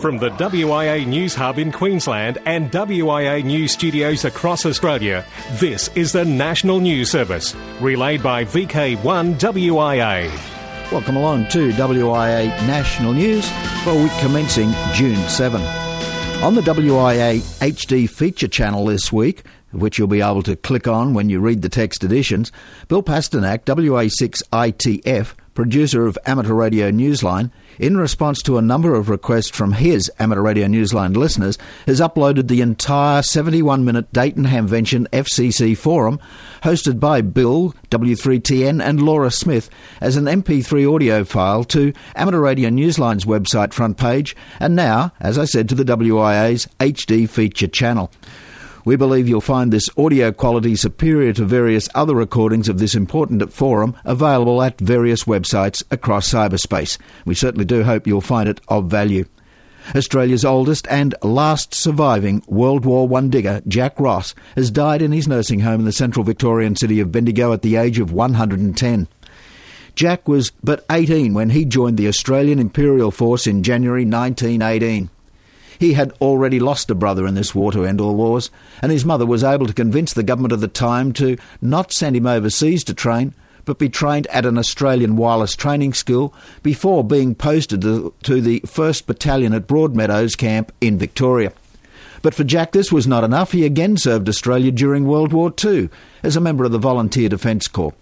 From the WIA News Hub in Queensland and WIA News Studios across Australia, this is the National News Service, relayed by VK1 WIA. Welcome along to WIA National News for a week commencing June 7. On the WIA HD feature channel this week, which you'll be able to click on when you read the text editions, Bill Pasternak, WA6ITF, producer of Amateur Radio Newsline, in response to a number of requests from his Amateur Radio Newsline listeners, has uploaded the entire 71 minute Dayton Hamvention FCC forum, hosted by Bill, W3TN, and Laura Smith, as an MP3 audio file to Amateur Radio Newsline's website front page, and now, as I said, to the WIA's HD feature channel. We believe you'll find this audio quality superior to various other recordings of this important forum available at various websites across cyberspace. We certainly do hope you'll find it of value. Australia's oldest and last surviving World War I digger, Jack Ross, has died in his nursing home in the central Victorian city of Bendigo at the age of 110. Jack was but 18 when he joined the Australian Imperial Force in January 1918. He had already lost a brother in this war to end all wars, and his mother was able to convince the government of the time to not send him overseas to train, but be trained at an Australian wireless training school before being posted to, the 1st Battalion at Broadmeadows Camp in Victoria. But for Jack, this was not enough. He again served Australia during World War II as a member of the Volunteer Defence Corps.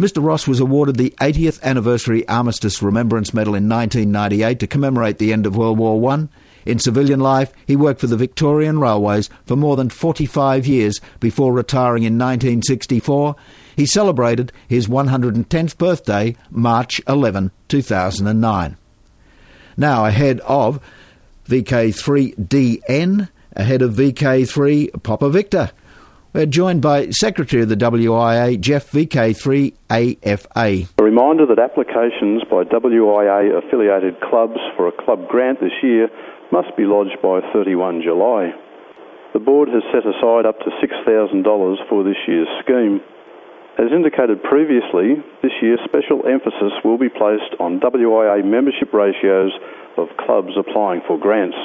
Mr. Ross was awarded the 80th Anniversary Armistice Remembrance Medal in 1998 to commemorate the end of World War I. In civilian life, he worked for the Victorian Railways for more than 45 years before retiring in 1964. He celebrated his 110th birthday March 11, 2009. Now, ahead of VK3DN, ahead of VK3 Papa Victor. We're joined by Secretary of the WIA, Jeff VK3AFA. A reminder that applications by WIA affiliated clubs for a club grant this year must be lodged by 31 July. The board has set aside up to $6,000 for this year's scheme. As indicated previously, this year special emphasis will be placed on WIA membership ratios of clubs applying for grants.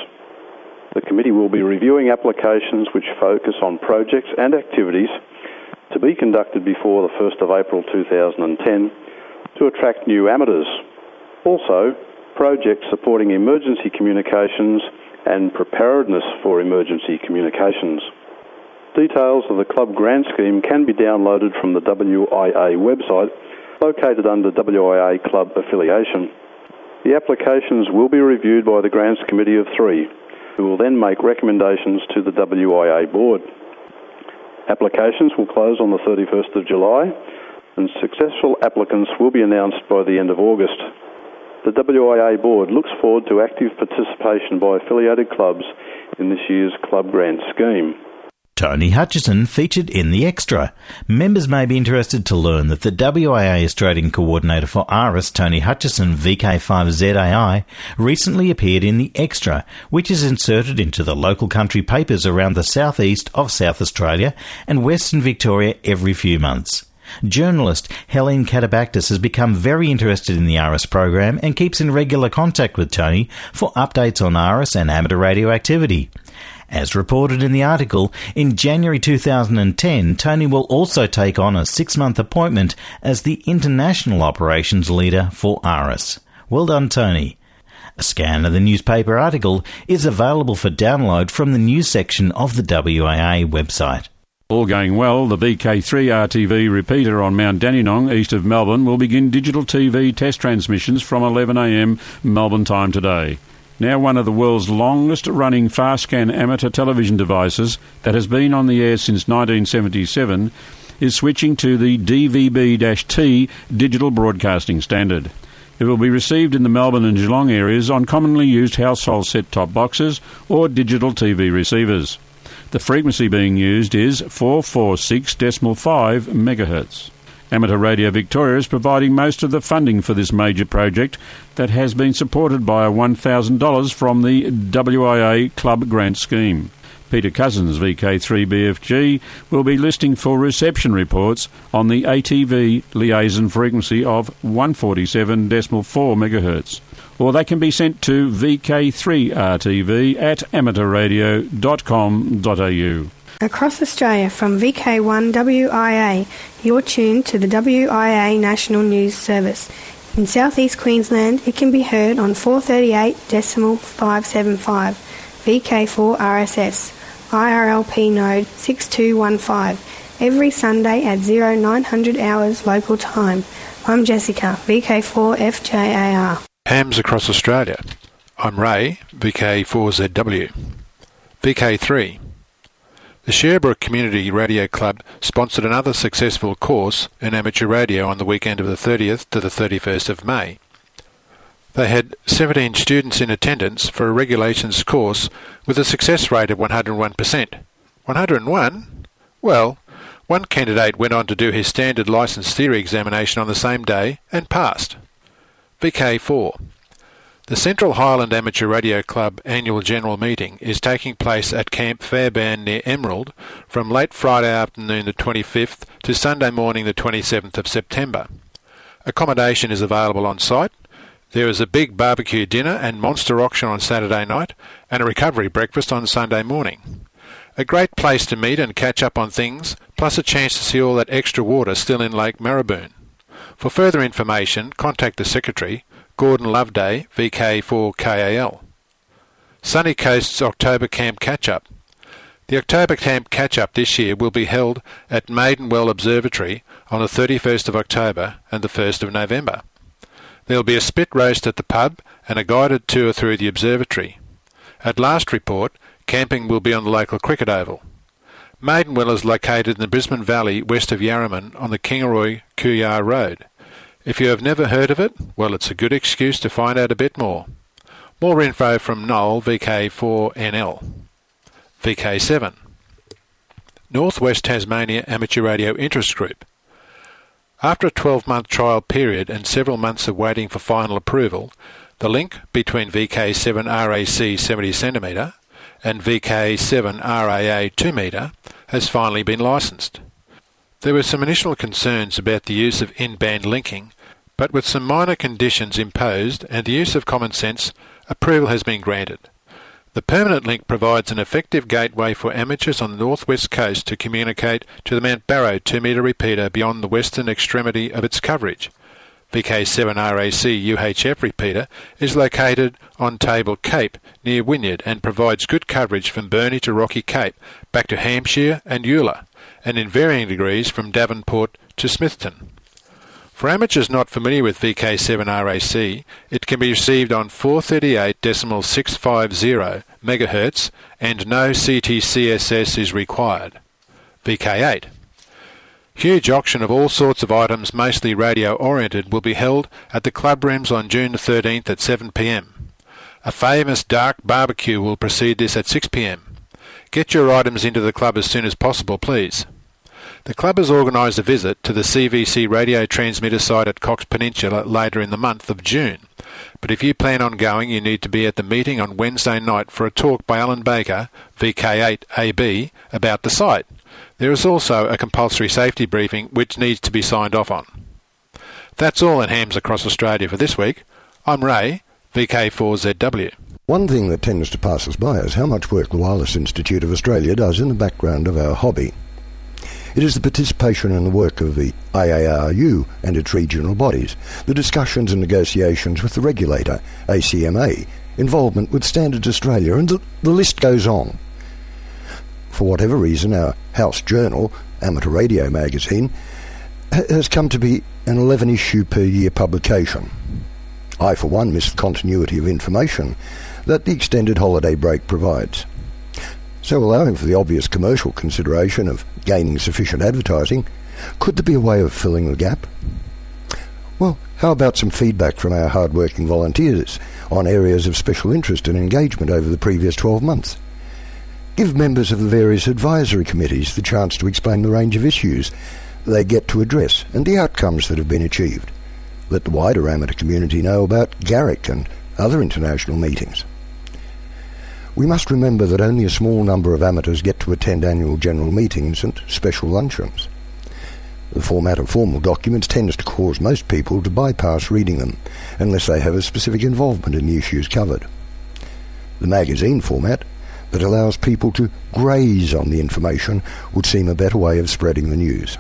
The committee will be reviewing applications which focus on projects and activities to be conducted before the 1st of April 2010 to attract new amateurs. Also, projects supporting emergency communications and preparedness for emergency communications. Details of the club grant scheme can be downloaded from the WIA website located under WIA Club Affiliation. The applications will be reviewed by the Grants Committee of Three, who will then make recommendations to the WIA Board. Applications will close on the 31st of July, and successful applicants will be announced by the end of August. The WIA board looks forward to active participation by affiliated clubs in this year's club grant scheme. Tony Hutchison featured in the extra. Members may be interested to learn that the WIA Australian coordinator for ARIS, Tony Hutchison, VK5ZAI, recently appeared in the extra, which is inserted into the local country papers around the southeast of South Australia and Western Victoria every few months. Journalist Helene Katabaktis has become very interested in the ARIS program and keeps in regular contact with Tony for updates on ARIS and amateur radio activity. As reported in the article, in January 2010, Tony will also take on a six month appointment as the International Operations Leader for ARIS. Well done, Tony. A scan of the newspaper article is available for download from the news section of the WIA website. All going well, the VK3 RTV repeater on Mount Dandenong, east of Melbourne, will begin digital TV test transmissions from 11am Melbourne time today. Now one of the world's longest running fast scan amateur television devices that has been on the air since 1977 is switching to the DVB T digital broadcasting standard. It will be received in the Melbourne and Geelong areas on commonly used household set top boxes or digital TV receivers. The frequency being used is 446.5 MHz. Amateur Radio Victoria is providing most of the funding for this major project that has been supported by $1,000 from the WIA Club Grant Scheme. Peter Cousins, VK3BFG, will be listing for reception reports on the ATV liaison frequency of 147.4 MHz. Or they can be sent to VK3RTV at amateurradio.com.au. Across Australia from VK1WIA, you're tuned to the WIA National News Service. In southeast Queensland, it can be heard on 438.575 VK4 RSS, IRLP node 6215, every Sunday at 0900 hours local time. I'm Jessica, VK4 FJAR. Hams across Australia. I'm Ray, VK4ZW. VK3. The Sherbrooke Community Radio Club sponsored another successful course in amateur radio on the weekend of the 30th to the 31st of May. They had 17 students in attendance for a regulations course with a success rate of 101%. 101? Well, one candidate went on to do his standard licence theory examination on the same day and passed. VK4. The Central Highland Amateur Radio Club annual general meeting is taking place at Camp Fairbairn near Emerald from late Friday afternoon the 25th to Sunday morning the 27th of September. Accommodation is available on site. There is a big barbecue dinner and monster auction on Saturday night and a recovery breakfast on Sunday morning. A great place to meet and catch up on things, plus a chance to see all that extra water still in Lake Maraboon. For further information, contact the Secretary Gordon Loveday, VK4KAL. Sunny Coast's October Camp Catch-Up. The October Camp Catch-Up this year will be held at Maidenwell Observatory on the 31st of October and the 1st of November. There will be a spit roast at the pub and a guided tour through the observatory. At last report, camping will be on the local cricket oval. Maidenwell is located in the Brisbane Valley west of Yarraman on the Kingaroy Cooyar Road. If you have never heard of it, well, it's a good excuse to find out a bit more. More info from Noel, VK4NL. VK7. Northwest Tasmania Amateur Radio Interest Group. After a 12 month trial period and several months of waiting for final approval, the link between VK7 RAC 70 cm and VK7 RAA 2 metre has finally been licensed. There were some initial concerns about the use of in-band linking, but with some minor conditions imposed and the use of common sense, approval has been granted. The permanent link provides an effective gateway for amateurs on the northwest coast to communicate to the Mount Barrow 2 metre repeater beyond the western extremity of its coverage. VK7RAC UHF repeater is located on Table Cape near Wynyard and provides good coverage from Burnie to Rocky Cape, back to Hampshire and Yolla and in varying degrees from Devonport to Smithton. For amateurs not familiar with VK7RAC, it can be received on 438.650 MHz and no CTCSS is required. VK8. Huge auction of all sorts of items, mostly radio oriented, will be held at the club rooms on June 13th at 7pm. A famous dark barbecue will precede this at 6pm. Get your items into the club as soon as possible, please. The club has organised a visit to the CVC radio transmitter site at Cox Peninsula later in the month of June. But if you plan on going, you need to be at the meeting on Wednesday night for a talk by Alan Baker, VK8AB, about the site. There is also a compulsory safety briefing which needs to be signed off on. That's all in hams across Australia for this week. I'm Ray, VK4ZW. One thing that tends to pass us by is how much work the Wireless Institute of Australia does in the background of our hobby. It is the participation in the work of the IARU and its regional bodies, the discussions and negotiations with the regulator, ACMA, involvement with Standards Australia, and the, the list goes on. For whatever reason, our house journal, Amateur Radio Magazine, has come to be an 11 issue per year publication. I, for one, miss the continuity of information that the extended holiday break provides. So, allowing for the obvious commercial consideration of gaining sufficient advertising, could there be a way of filling the gap? Well, how about some feedback from our hard-working volunteers on areas of special interest and engagement over the previous 12 months? Give members of the various advisory committees the chance to explain the range of issues they get to address and the outcomes that have been achieved. Let the wider amateur community know about GAREC and other international meetings. We must remember that only a small number of amateurs get to attend annual general meetings and special luncheons. The format of formal documents tends to cause most people to bypass reading them unless they have a specific involvement in the issues covered. The magazine format that allows people to graze on the information would seem a better way of spreading the news.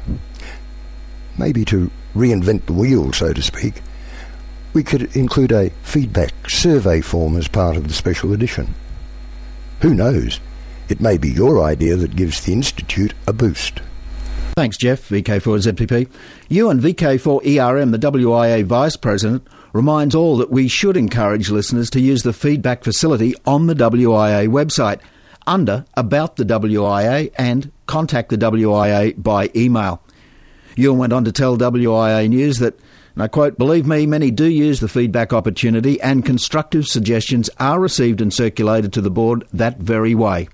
Maybe to reinvent the wheel, so to speak, we could include a feedback survey form as part of the special edition. Who knows? It may be your idea that gives the Institute a boost. Thanks, Jeff, VK4ZPP. Ewan VK4ERM, the WIA Vice President, reminds all that we should encourage listeners to use the feedback facility on the WIA website under About the WIA and Contact the WIA by email. Ewan went on to tell WIA News that, and I quote, believe me, many do use the feedback opportunity and constructive suggestions are received and circulated to the board that very way.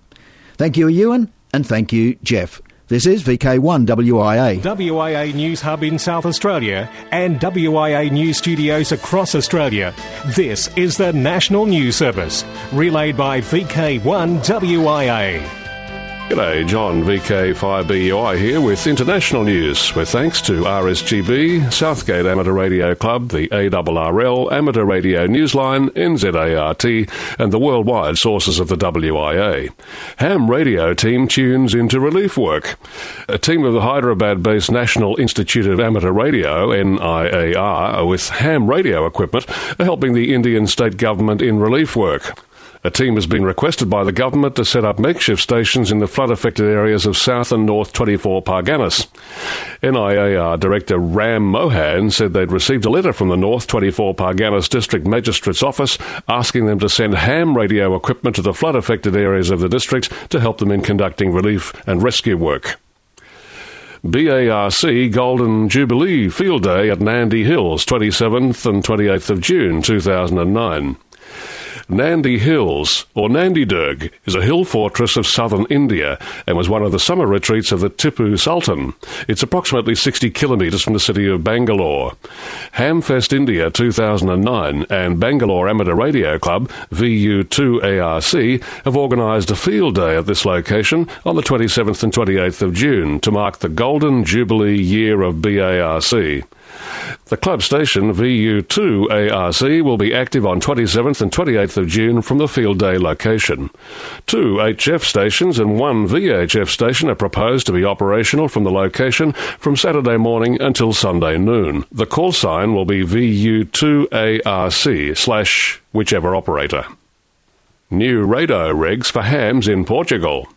Thank you, Ewan, and thank you, Jeff. This is VK1 WIA. WIA News Hub in South Australia and WIA News Studios across Australia. This is the National News Service, relayed by VK1 WIA. G'day, John VK5BUI here with international news. With thanks to RSGB, Southgate Amateur Radio Club, the ARRL, Amateur Radio Newsline, NZART, and the worldwide sources of the WIA. Ham radio team tunes into relief work. A team of the Hyderabad based National Institute of Amateur Radio, NIAR, with ham radio equipment, are helping the Indian state government in relief work. A team has been requested by the government to set up makeshift stations in the flood affected areas of South and North 24 Parganas. NIAR Director Ram Mohan said they'd received a letter from the North 24 Parganas District Magistrate's Office asking them to send ham radio equipment to the flood affected areas of the district to help them in conducting relief and rescue work. BARC Golden Jubilee Field Day at Nandi Hills, 27th and 28th of June 2009. Nandi Hills, or Nandi Durg, is a hill fortress of southern India and was one of the summer retreats of the Tipu Sultan. It's approximately 60 kilometres from the city of Bangalore. Hamfest India 2009 and Bangalore Amateur Radio Club, VU2ARC, have organised a field day at this location on the 27th and 28th of June to mark the Golden Jubilee year of BARC. The club station VU2 ARC will be active on 27th and 28th of June from the field day location. Two HF stations and one VHF station are proposed to be operational from the location from Saturday morning until Sunday noon. The call sign will be VU2 ARC slash whichever operator. New radar regs for hams in Portugal.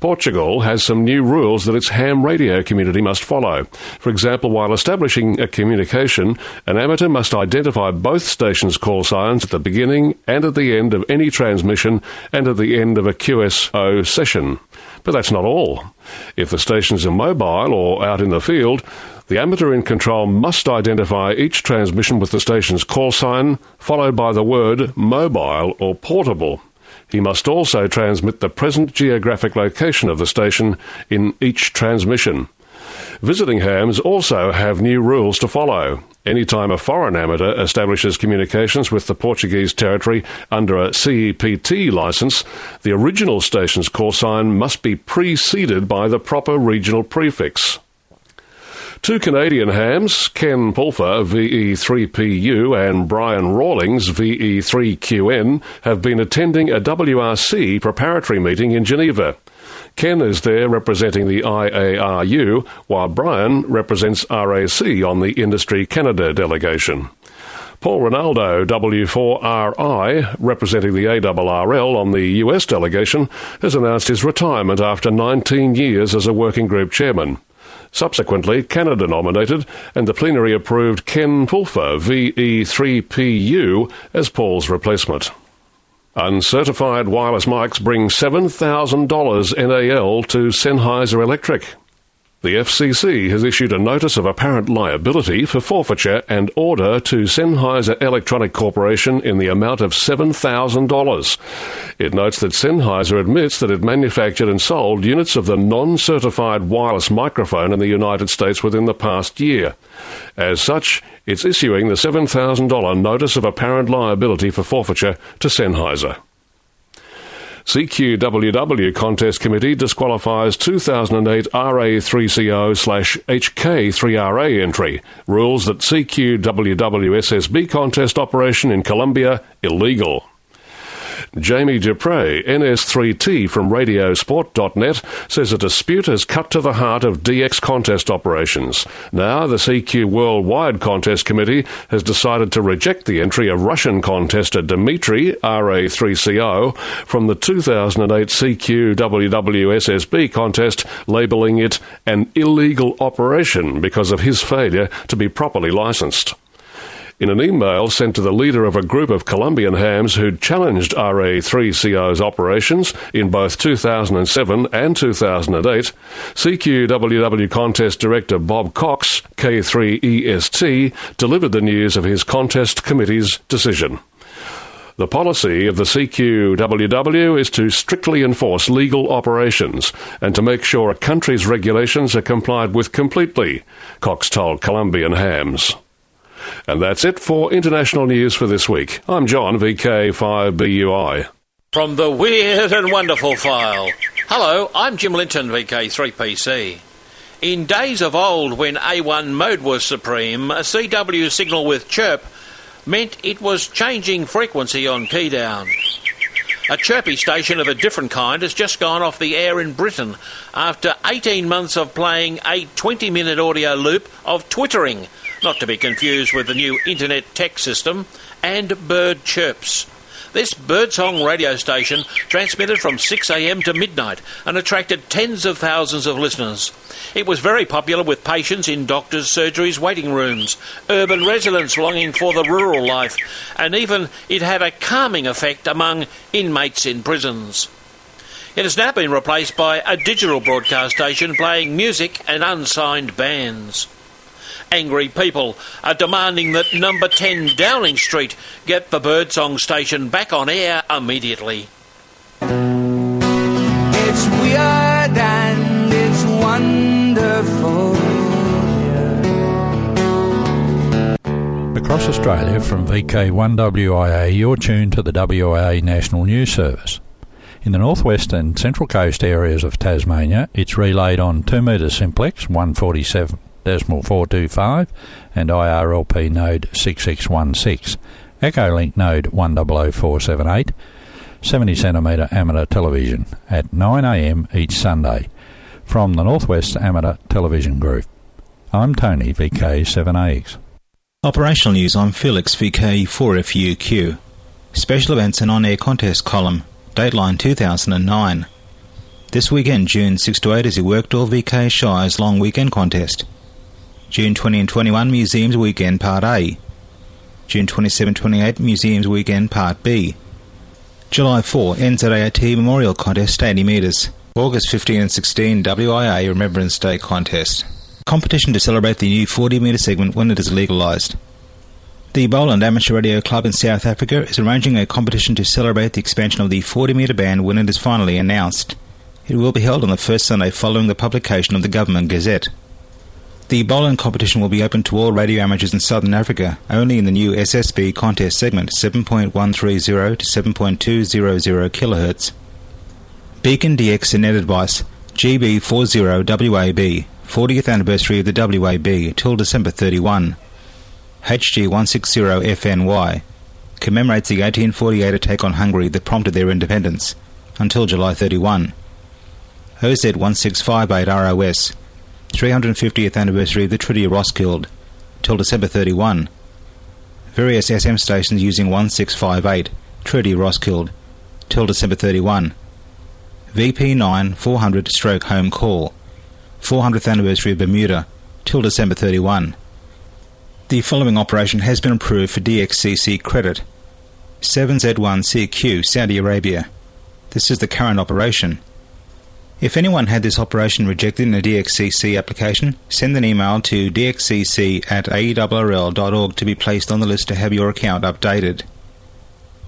Portugal has some new rules that its ham radio community must follow. For example, while establishing a communication, an amateur must identify both stations' call signs at the beginning and at the end of any transmission and at the end of a QSO session. But that's not all. If the stations are mobile or out in the field, the amateur in control must identify each transmission with the station's call sign, followed by the word mobile or portable. He must also transmit the present geographic location of the station in each transmission. Visiting hams also have new rules to follow. Anytime a foreign amateur establishes communications with the Portuguese territory under a CEPT license, the original station's call sign must be preceded by the proper regional prefix. Two Canadian hams, Ken Pulfer, VE3PU, and Brian Rawlings, VE3QN, have been attending a WRC preparatory meeting in Geneva. Ken is there representing the IARU, while Brian represents RAC on the Industry Canada delegation. Paul Rinaldo, W4RI, representing the ARRL on the US delegation, has announced his retirement after 19 years as a working group chairman. Subsequently, Canada nominated, and the plenary approved Ken Pulfer, VE3PU, as Paul's replacement. Uncertified wireless mics bring $7,000 NAL to Sennheiser Electric. The FCC has issued a notice of apparent liability for forfeiture and order to Sennheiser Electronic Corporation in the amount of $7,000. It notes that Sennheiser admits that it manufactured and sold units of the non certified wireless microphone in the United States within the past year. As such, it's issuing the $7,000 notice of apparent liability for forfeiture to Sennheiser. CQWW Contest Committee disqualifies 2008 RA3CO slash HK3RA entry. Rules that CQWW SSB contest operation in Colombia illegal. Jamie Dupree, NS3T from Radiosport.net, says a dispute has cut to the heart of DX contest operations. Now, the CQ Worldwide Contest Committee has decided to reject the entry of Russian contester Dmitry, RA3CO, from the 2008 CQ WWSSB contest, labelling it an illegal operation because of his failure to be properly licensed. In an email sent to the leader of a group of Colombian hams who'd challenged RA3CO's operations in both 2007 and 2008, CQWW contest director Bob Cox, K3EST, delivered the news of his contest committee's decision. The policy of the CQWW is to strictly enforce legal operations and to make sure a country's regulations are complied with completely, Cox told Colombian hams. And that's it for international news for this week. I'm John, VK5BUI. From the Weird and Wonderful File. Hello, I'm Jim Linton, VK3PC. In days of old, when A1 mode was supreme, a CW signal with chirp meant it was changing frequency on keydown. A chirpy station of a different kind has just gone off the air in Britain after 18 months of playing a 20 minute audio loop of twittering not to be confused with the new internet tech system, and bird chirps. This birdsong radio station transmitted from 6am to midnight and attracted tens of thousands of listeners. It was very popular with patients in doctors' surgeries, waiting rooms, urban residents longing for the rural life, and even it had a calming effect among inmates in prisons. It has now been replaced by a digital broadcast station playing music and unsigned bands. Angry people are demanding that number 10 Downing Street get the Birdsong station back on air immediately. It's weird and it's wonderful. Across Australia from VK1WIA, you're tuned to the WIA National News Service. In the northwest and central coast areas of Tasmania, it's relayed on 2 metre simplex 147 decimal 425 and IRLP node 6616, Echolink node 100478, 70 centimetre amateur television at 9am each Sunday from the Northwest Amateur Television Group. I'm Tony, VK7AX. Operational news, I'm Felix, VK4FUQ. Special events and on-air contest column, Dateline 2009. This weekend, June 6 to 8, is the Workdoor VK Shires Long Weekend Contest. June 20 and 21 Museums Weekend Part A. June 27 28 Museums Weekend Part B. July 4 NZART Memorial Contest 80 metres. August 15 and 16 WIA Remembrance Day Contest. Competition to celebrate the new 40 metre segment when it is legalised. The Boland Amateur Radio Club in South Africa is arranging a competition to celebrate the expansion of the 40 metre band when it is finally announced. It will be held on the first Sunday following the publication of the Government Gazette. The Boland competition will be open to all radio amateurs in Southern Africa, only in the new SSB contest segment 7.130 to 7.200 kHz. Beacon DX Net Advice GB40WAB, 40th anniversary of the WAB till December 31. HG160FNY commemorates the 1848 attack on Hungary that prompted their independence until July 31. OZ1658ROS 350th anniversary of the of Roskilde, till December 31. Various SM stations using 1658, Treaty of Roskilde, till December 31. VP9 400 stroke home call, 400th anniversary of Bermuda, till December 31. The following operation has been approved for DXCC credit 7Z1CQ, Saudi Arabia. This is the current operation. If anyone had this operation rejected in a DXCC application, send an email to dxcc at arrl.org to be placed on the list to have your account updated.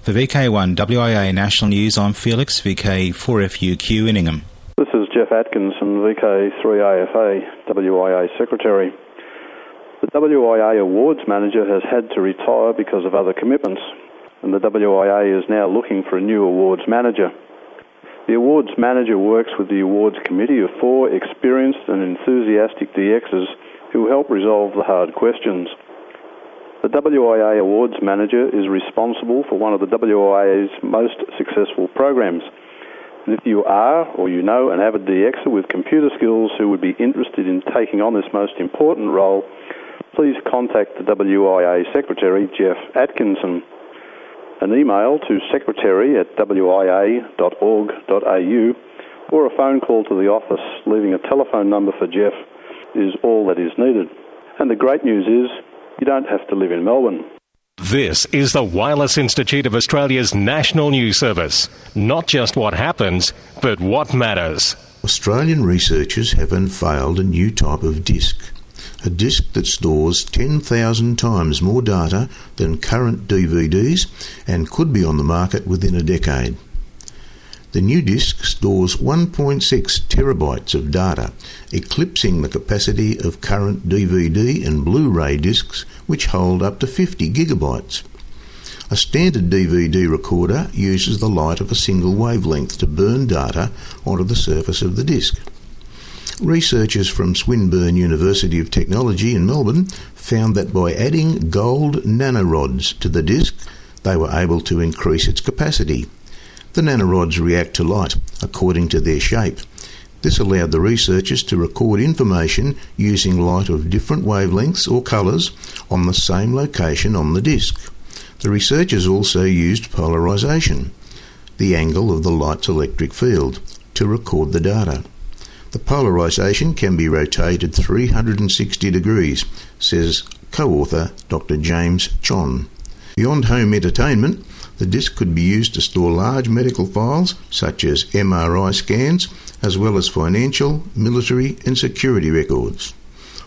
For VK1 WIA National News, I'm Felix, VK4FUQ in Ingham. This is Jeff Atkins from VK3AFA, WIA Secretary. The WIA Awards Manager has had to retire because of other commitments, and the WIA is now looking for a new awards manager. The awards manager works with the awards committee of four experienced and enthusiastic DXs who help resolve the hard questions. The WIA Awards Manager is responsible for one of the WIA's most successful programs. And if you are or you know an avid DXer with computer skills who would be interested in taking on this most important role, please contact the WIA Secretary, Jeff Atkinson. An email to secretary at wia.org.au or a phone call to the office leaving a telephone number for Jeff is all that is needed. And the great news is you don't have to live in Melbourne. This is the Wireless Institute of Australia's national news service. Not just what happens, but what matters. Australian researchers have unveiled a new type of disk. A disk that stores 10,000 times more data than current DVDs and could be on the market within a decade. The new disk stores 1.6 terabytes of data, eclipsing the capacity of current DVD and Blu-ray discs which hold up to 50 gigabytes. A standard DVD recorder uses the light of a single wavelength to burn data onto the surface of the disk. Researchers from Swinburne University of Technology in Melbourne found that by adding gold nanorods to the disk, they were able to increase its capacity. The nanorods react to light according to their shape. This allowed the researchers to record information using light of different wavelengths or colours on the same location on the disk. The researchers also used polarisation, the angle of the light's electric field, to record the data. The polarisation can be rotated 360 degrees, says co author Dr. James Chon. Beyond home entertainment, the disk could be used to store large medical files, such as MRI scans, as well as financial, military, and security records.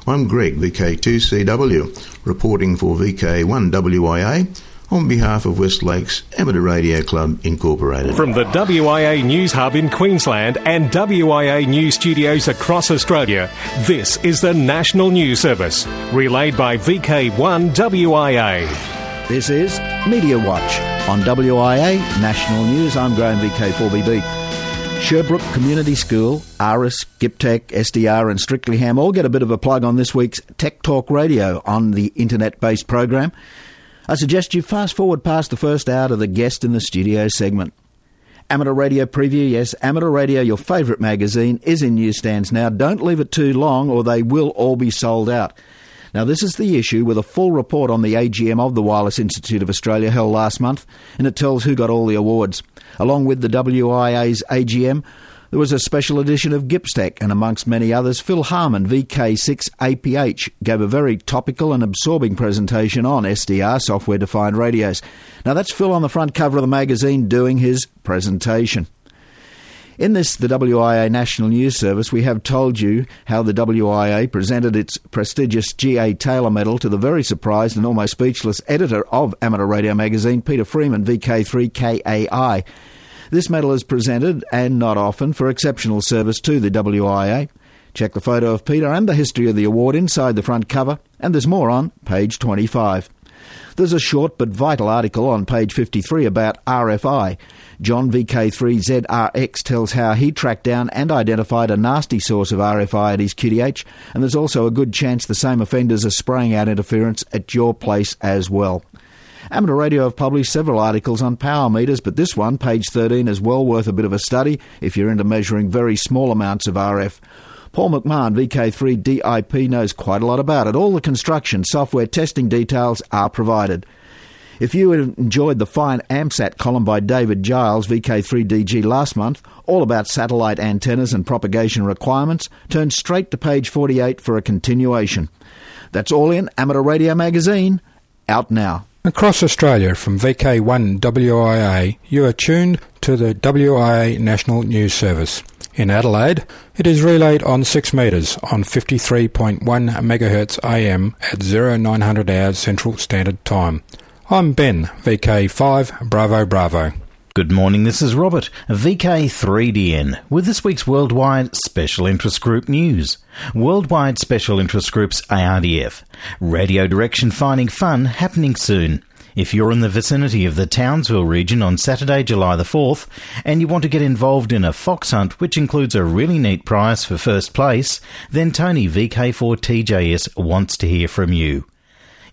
I'm Greg, VK2CW, reporting for VK1WIA on behalf of West Lakes Amateur Radio Club Incorporated. From the WIA News Hub in Queensland and WIA News Studios across Australia, this is the National News Service, relayed by VK1WIA. This is Media Watch on WIA National News. I'm Graham VK4BB. Sherbrooke Community School, ARIS, GippsTech, SDR, and Strictly Ham all get a bit of a plug on this week's Tech Talk Radio on the internet based program. I suggest you fast forward past the first hour of the guest in the studio segment. Amateur Radio Preview, yes, Amateur Radio, your favourite magazine, is in newsstands now. Don't leave it too long or they will all be sold out. Now, this is the issue with a full report on the AGM of the Wireless Institute of Australia held last month, and it tells who got all the awards. Along with the WIA's AGM, there was a special edition of GippsTech, and amongst many others, Phil Harman, VK6APH, gave a very topical and absorbing presentation on SDR, software defined radios. Now, that's Phil on the front cover of the magazine doing his presentation. In this, the WIA National News Service, we have told you how the WIA presented its prestigious G.A. Taylor Medal to the very surprised and almost speechless editor of Amateur Radio magazine, Peter Freeman, VK3KAI. This medal is presented, and not often, for exceptional service to the WIA. Check the photo of Peter and the history of the award inside the front cover, and there's more on page 25. There's a short but vital article on page 53 about RFI. John VK3ZRX tells how he tracked down and identified a nasty source of RFI at his QTH, and there's also a good chance the same offenders are spraying out interference at your place as well. Amateur Radio have published several articles on power meters, but this one, page 13, is well worth a bit of a study if you're into measuring very small amounts of RF. Paul McMahon, VK3DIP, knows quite a lot about it. All the construction, software, testing details are provided. If you enjoyed the fine AMSAT column by David Giles, VK3DG, last month, all about satellite antennas and propagation requirements, turn straight to page 48 for a continuation. That's all in Amateur Radio Magazine, out now. Across Australia from VK1 WIA, you are tuned to the WIA National News Service. In Adelaide, it is relayed on 6 metres on 53.1 MHz AM at 0900 hours Central Standard Time. I'm Ben, VK5 Bravo Bravo. Good morning, this is Robert, VK3DN, with this week's Worldwide Special Interest Group news. Worldwide Special Interest Groups ARDF. Radio Direction Finding Fun happening soon. If you're in the vicinity of the Townsville region on Saturday, July the 4th, and you want to get involved in a fox hunt which includes a really neat prize for first place, then Tony VK4TJS wants to hear from you.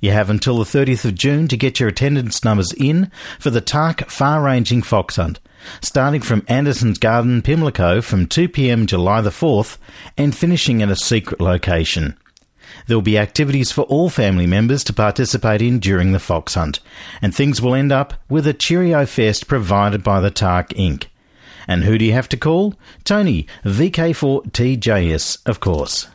You have until the 30th of June to get your attendance numbers in for the TARC Far Ranging Fox Hunt, starting from Anderson's Garden, Pimlico from 2pm July the 4th and finishing at a secret location. There will be activities for all family members to participate in during the fox hunt, and things will end up with a Cheerio Fest provided by the TARC Inc. And who do you have to call? Tony, VK4TJS, of course.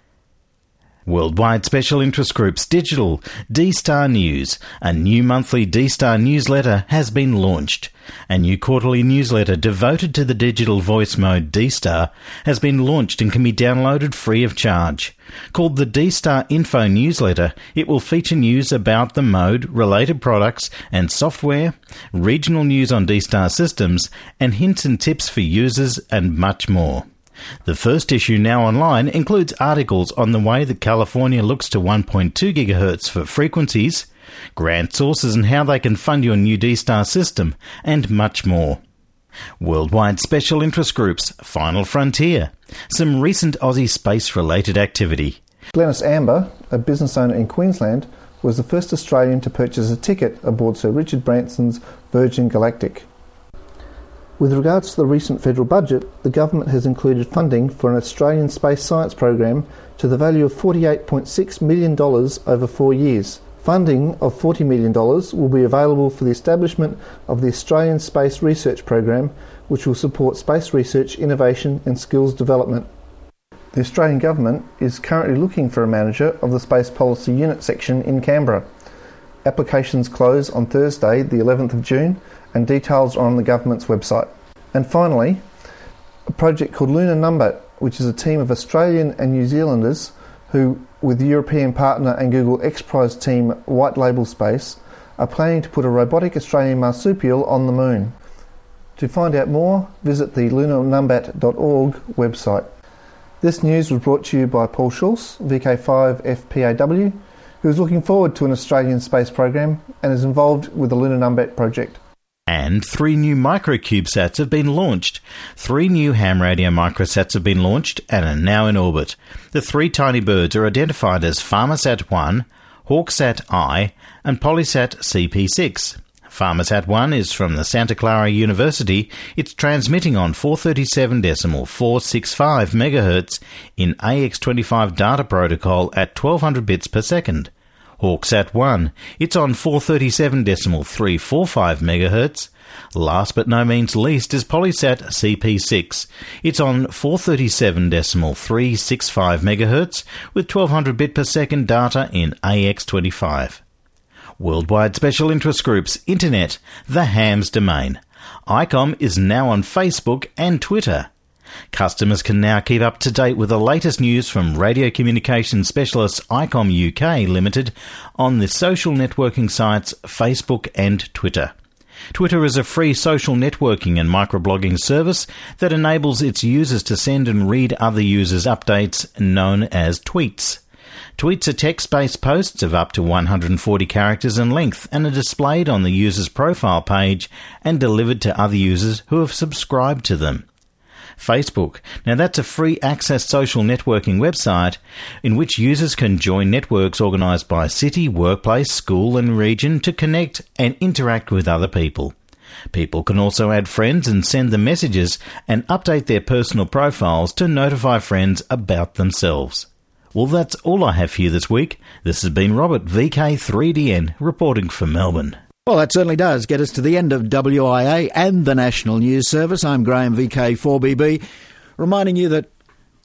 Worldwide Special Interest Groups Digital D Star News, a new monthly D Star newsletter, has been launched. A new quarterly newsletter devoted to the digital voice mode D Star has been launched and can be downloaded free of charge. Called the D Star Info Newsletter, it will feature news about the mode, related products and software, regional news on D Star systems, and hints and tips for users, and much more. The first issue, now online, includes articles on the way that California looks to 1.2 GHz for frequencies, grant sources and how they can fund your new D Star system, and much more. Worldwide Special Interest Groups, Final Frontier, some recent Aussie space related activity. Glenys Amber, a business owner in Queensland, was the first Australian to purchase a ticket aboard Sir Richard Branson's Virgin Galactic. With regards to the recent federal budget, the government has included funding for an Australian space science program to the value of $48.6 million over four years. Funding of $40 million will be available for the establishment of the Australian Space Research Program, which will support space research, innovation, and skills development. The Australian Government is currently looking for a manager of the Space Policy Unit section in Canberra. Applications close on Thursday, the 11th of June, and details are on the government's website. And finally, a project called Lunar Numbat, which is a team of Australian and New Zealanders who, with European partner and Google X Prize team White Label Space, are planning to put a robotic Australian marsupial on the moon. To find out more, visit the lunarnumbat.org website. This news was brought to you by Paul Schulz, VK5FPAW, who is looking forward to an Australian space program and is involved with the Lunar Numbat project. And three new microcubesats have been launched. Three new ham radio microsats have been launched and are now in orbit. The three tiny birds are identified as PharmaSat 1, Hawksat I, and Polysat CP6. PharmaSat 1 is from the Santa Clara University. It's transmitting on 437.465 MHz in AX25 data protocol at 1200 bits per second. Hawksat 1, it's on 437.345 MHz. Last but no means least is Polysat CP6. It's on 437.365 MHz with 1200 bit per second data in AX25. Worldwide Special Interest Groups, Internet, the Hams Domain. ICOM is now on Facebook and Twitter. Customers can now keep up to date with the latest news from radio communication specialist ICOM UK Limited on the social networking sites Facebook and Twitter. Twitter is a free social networking and microblogging service that enables its users to send and read other users' updates known as tweets. Tweets are text based posts of up to 140 characters in length and are displayed on the user's profile page and delivered to other users who have subscribed to them. Facebook. Now, that's a free access social networking website in which users can join networks organised by city, workplace, school, and region to connect and interact with other people. People can also add friends and send them messages and update their personal profiles to notify friends about themselves. Well, that's all I have for you this week. This has been Robert VK3DN reporting from Melbourne. Well, that certainly does get us to the end of WIA and the National News Service. I'm Graham VK4BB, reminding you that,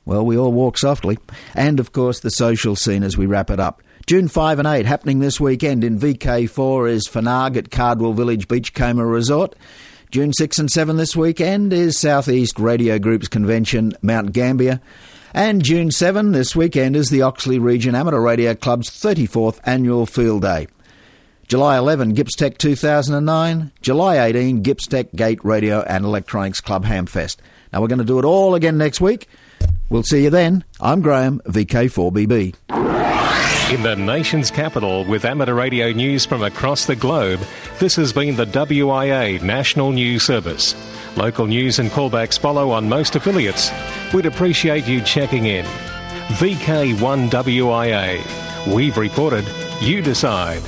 well, we all walk softly. And, of course, the social scene as we wrap it up. June 5 and 8, happening this weekend in VK4 is Fanag at Cardwell Village Beachcomber Resort. June 6 and 7 this weekend is Southeast Radio Group's convention, Mount Gambier. And June 7 this weekend is the Oxley Region Amateur Radio Club's 34th annual field day. July 11, GippsTech 2009. July 18, Gippsland Gate Radio and Electronics Club Hamfest. Now we're going to do it all again next week. We'll see you then. I'm Graham, VK4BB. In the nation's capital, with amateur radio news from across the globe, this has been the WIA National News Service. Local news and callbacks follow on most affiliates. We'd appreciate you checking in. VK1WIA. We've reported, you decide.